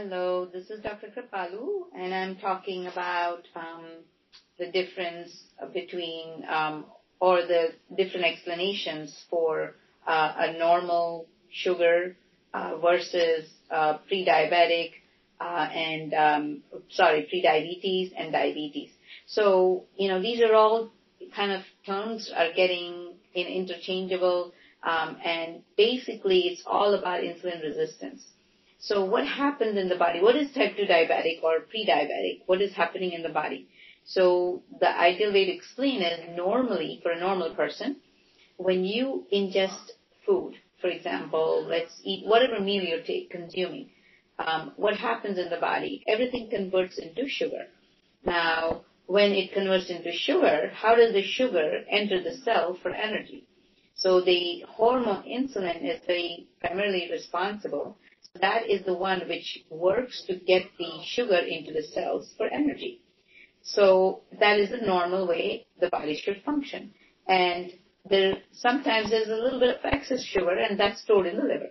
Hello, this is Dr. Kripalu, and I'm talking about um, the difference between um, or the different explanations for uh, a normal sugar uh, versus uh, pre-diabetic uh, and um, sorry, pre-diabetes and diabetes. So you know these are all kind of terms are getting in interchangeable, um, and basically it's all about insulin resistance. So what happens in the body? What is type 2 diabetic or pre-diabetic? What is happening in the body? So the ideal way to explain is normally for a normal person, when you ingest food, for example, let's eat whatever meal you're consuming, um, what happens in the body? Everything converts into sugar. Now, when it converts into sugar, how does the sugar enter the cell for energy? So the hormone insulin is very primarily responsible. That is the one which works to get the sugar into the cells for energy. So that is the normal way the body should function. And there sometimes there's a little bit of excess sugar, and that's stored in the liver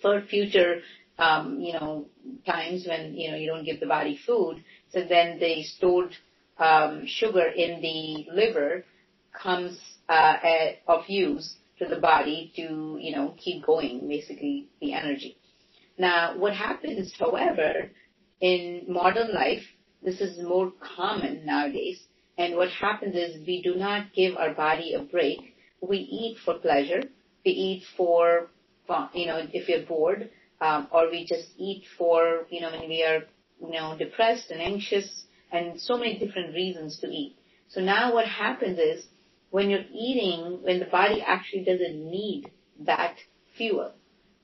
for future, um, you know, times when you know you don't give the body food. So then the stored um, sugar in the liver comes uh, at, of use to the body to you know keep going, basically the energy. Now, what happens, however, in modern life, this is more common nowadays. And what happens is we do not give our body a break. We eat for pleasure. We eat for, you know, if we're bored, um, or we just eat for, you know, when we are, you know, depressed and anxious, and so many different reasons to eat. So now what happens is when you're eating, when the body actually doesn't need that fuel,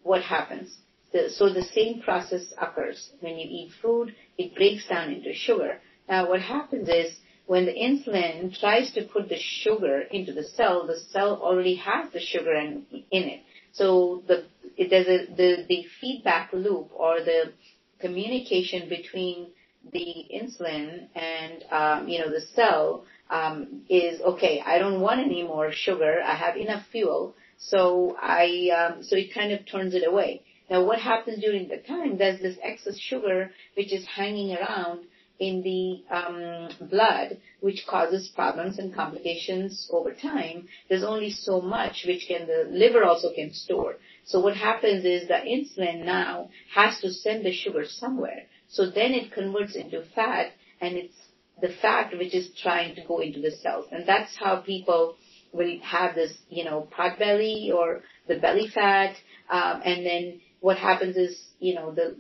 what happens? So the same process occurs. When you eat food, it breaks down into sugar. Now what happens is when the insulin tries to put the sugar into the cell, the cell already has the sugar in, in it. So the, it, there's a, the, the feedback loop or the communication between the insulin and, um, you know, the cell um, is, okay, I don't want any more sugar. I have enough fuel. So I, um, so it kind of turns it away. Now what happens during the time, there's this excess sugar which is hanging around in the um, blood, which causes problems and complications over time. There's only so much which can the liver also can store. So what happens is the insulin now has to send the sugar somewhere. So then it converts into fat, and it's the fat which is trying to go into the cells, and that's how people will have this, you know, pot belly or the belly fat, um, and then what happens is, you know, the,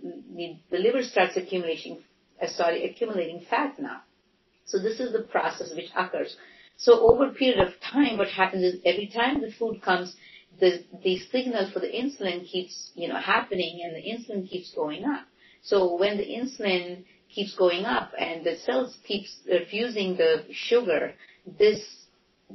the, liver starts accumulating, uh, sorry, accumulating fat now. So this is the process which occurs. So over a period of time, what happens is every time the food comes, the, the signal for the insulin keeps, you know, happening and the insulin keeps going up. So when the insulin keeps going up and the cells keeps refusing the sugar, this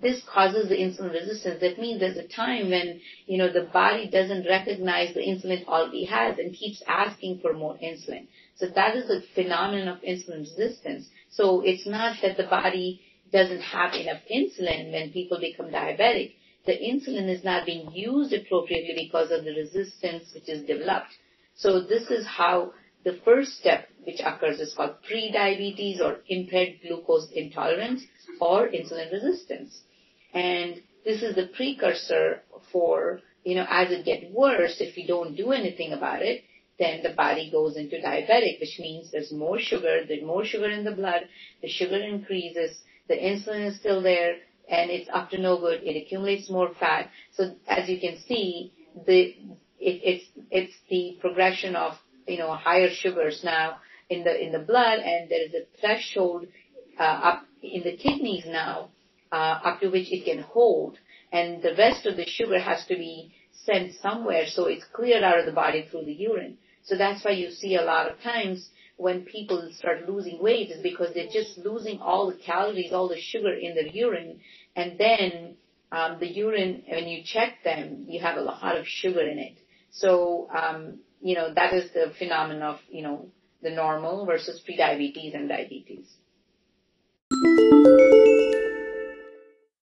this causes the insulin resistance. That means there's a time when, you know, the body doesn't recognize the insulin it already has and keeps asking for more insulin. So that is the phenomenon of insulin resistance. So it's not that the body doesn't have enough insulin when people become diabetic. The insulin is not being used appropriately because of the resistance which is developed. So this is how the first step which occurs is called pre-diabetes or impaired glucose intolerance or insulin resistance. And this is the precursor for, you know, as it gets worse, if we don't do anything about it, then the body goes into diabetic, which means there's more sugar, there's more sugar in the blood, the sugar increases, the insulin is still there, and it's up to no good, it accumulates more fat. So as you can see, the, it, it's, it's the progression of, you know, higher sugars now in the, in the blood, and there is a threshold, uh, up in the kidneys now, uh, up to which it can hold, and the rest of the sugar has to be sent somewhere so it's cleared out of the body through the urine. So that's why you see a lot of times when people start losing weight is because they're just losing all the calories, all the sugar in their urine, and then um, the urine, when you check them, you have a lot of sugar in it. So, um, you know, that is the phenomenon of, you know, the normal versus pre-diabetes and diabetes.